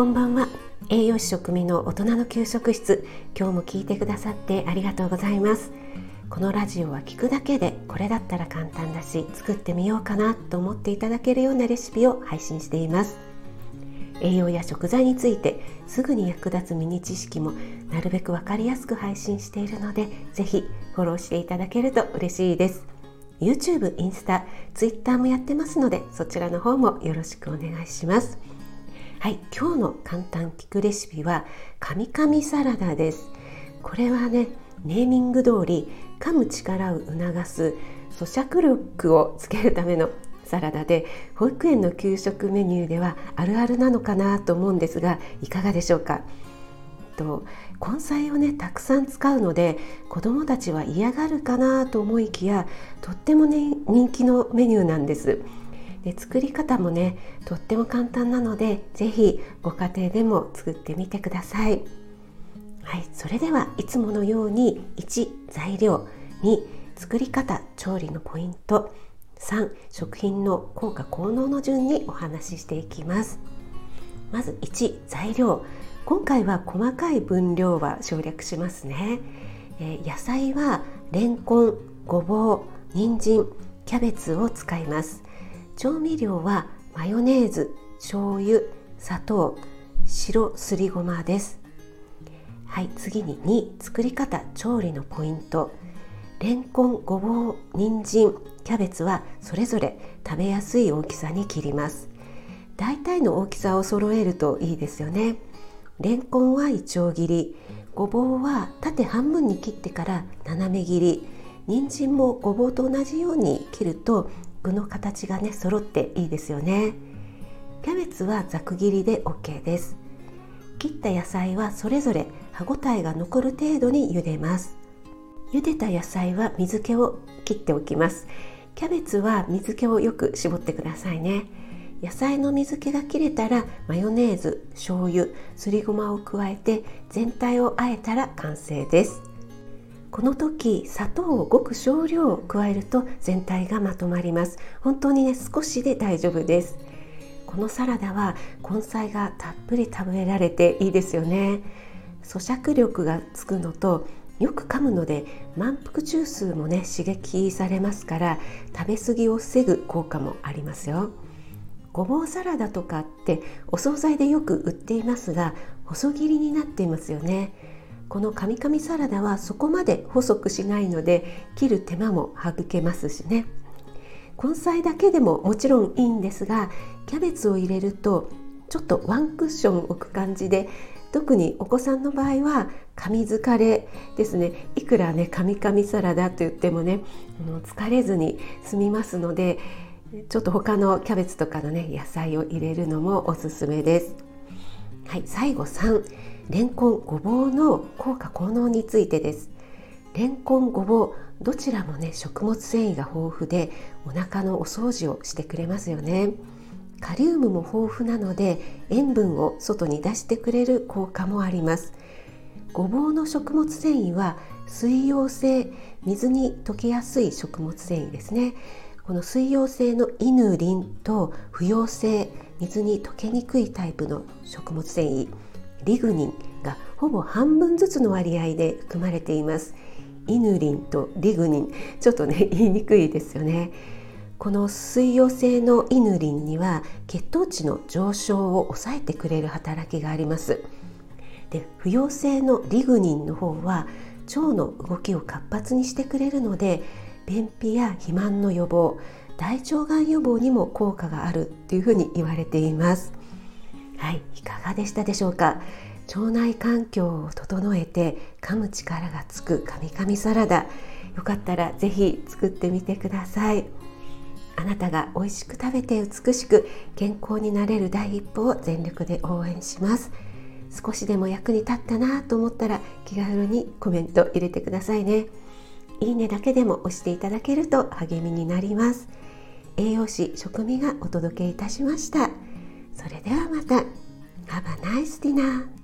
こんばんは。栄養士食味の大人の給食室。今日も聞いてくださってありがとうございます。このラジオは聞くだけでこれだったら簡単だし作ってみようかなと思っていただけるようなレシピを配信しています。栄養や食材についてすぐに役立つミニ知識もなるべく分かりやすく配信しているのでぜひフォローしていただけると嬉しいです。YouTube、インスタ、Twitter もやってますのでそちらの方もよろしくお願いします。はい、今日の簡単聞くレシピはカミカミサラダです。これはねネーミング通り噛む力を促す咀嚼力をつけるためのサラダで保育園の給食メニューではあるあるなのかなと思うんですがいかがでしょうか？と根菜をねたくさん使うので子どもたちは嫌がるかなと思いきやとってもね人気のメニューなんです。で作り方もねとっても簡単なので是非ご家庭でも作ってみてください。はいそれではいつものように1材料2作り方調理のポイント3食品の効果効能の順にお話ししていきます。まず1材料。今回は細かい分量は省略しますね、えー、野菜はレンコンごぼう人参キャベツを使います。調味料はマヨネーズ醤油砂糖白すりごまです。はい次に2作り方調理のポイント。レンコンごぼう人参キャベツはそれぞれ食べやすい大きさに切ります。大体の大きさを揃えるといいですよね。レンコンはいちょう切りごぼうは縦半分に切ってから斜め切り人参もごぼうと同じように切ると具の形がね揃っていいですよね。キャベツはざく切りで OK です。切った野菜はそれぞれ歯ごたえが残る程度に茹でます。茹でた野菜は水気を切っておきます。キャベツは水気をよく絞ってくださいね。野菜の水気が切れたらマヨネーズ醤油すりごまを加えて全体をあえたら完成です。この時砂糖をごく少量加えると全体がまとまります。本当にね少しで大丈夫です。このサラダは根菜がたっぷり食べられていいですよね。咀嚼力がつくのとよく噛むので満腹中枢もね刺激されますから食べ過ぎを防ぐ効果もありますよ。ごぼうサラダとかってお惣菜でよく売っていますが細切りになっていますよね。このカミカミサラダはそこまで細くしないので切る手間も省けますしね根菜だけでももちろんいいんですがキャベツを入れるとちょっとワンクッション置く感じで特にお子さんの場合は噛み疲れですねいくらねカミカミサラダと言ってもね疲れずに済みますのでちょっと他のキャベツとかのね野菜を入れるのもおすすめです。はい、最後3レンコンごぼうの効果効能についてです。レンコンごぼうどちらもね食物繊維が豊富でお腹のお掃除をしてくれますよね。カリウムも豊富なので塩分を外に出してくれる効果もありますごぼうの食物繊維は水溶性水に溶けやすい食物繊維ですねこの水溶性のイヌリンと不溶性水に溶けにくいタイプの食物繊維リグニンがほぼ半分ずつの割合で含まれています。イヌリンとリグニンちょっとね言いにくいですよね。この水溶性のイヌリンには血糖値の上昇を抑えてくれる働きがあります。で不溶性のリグニンの方は腸の動きを活発にしてくれるので便秘や肥満の予防大腸がん予防にも効果があるっていうふうに言われています。はいいかがでしたでしょうか？腸内環境を整えて噛む力がつくカミカミサラダ。よかったらぜひ作ってみてください。あなたが美味しく食べて美しく健康になれる第一歩を全力で応援します。少しでも役に立ったなと思ったら気軽にコメント入れてくださいね。いいねだけでも押していただけると励みになります。栄養士食味がお届けいたしました。それではまた。Have a nice dinner.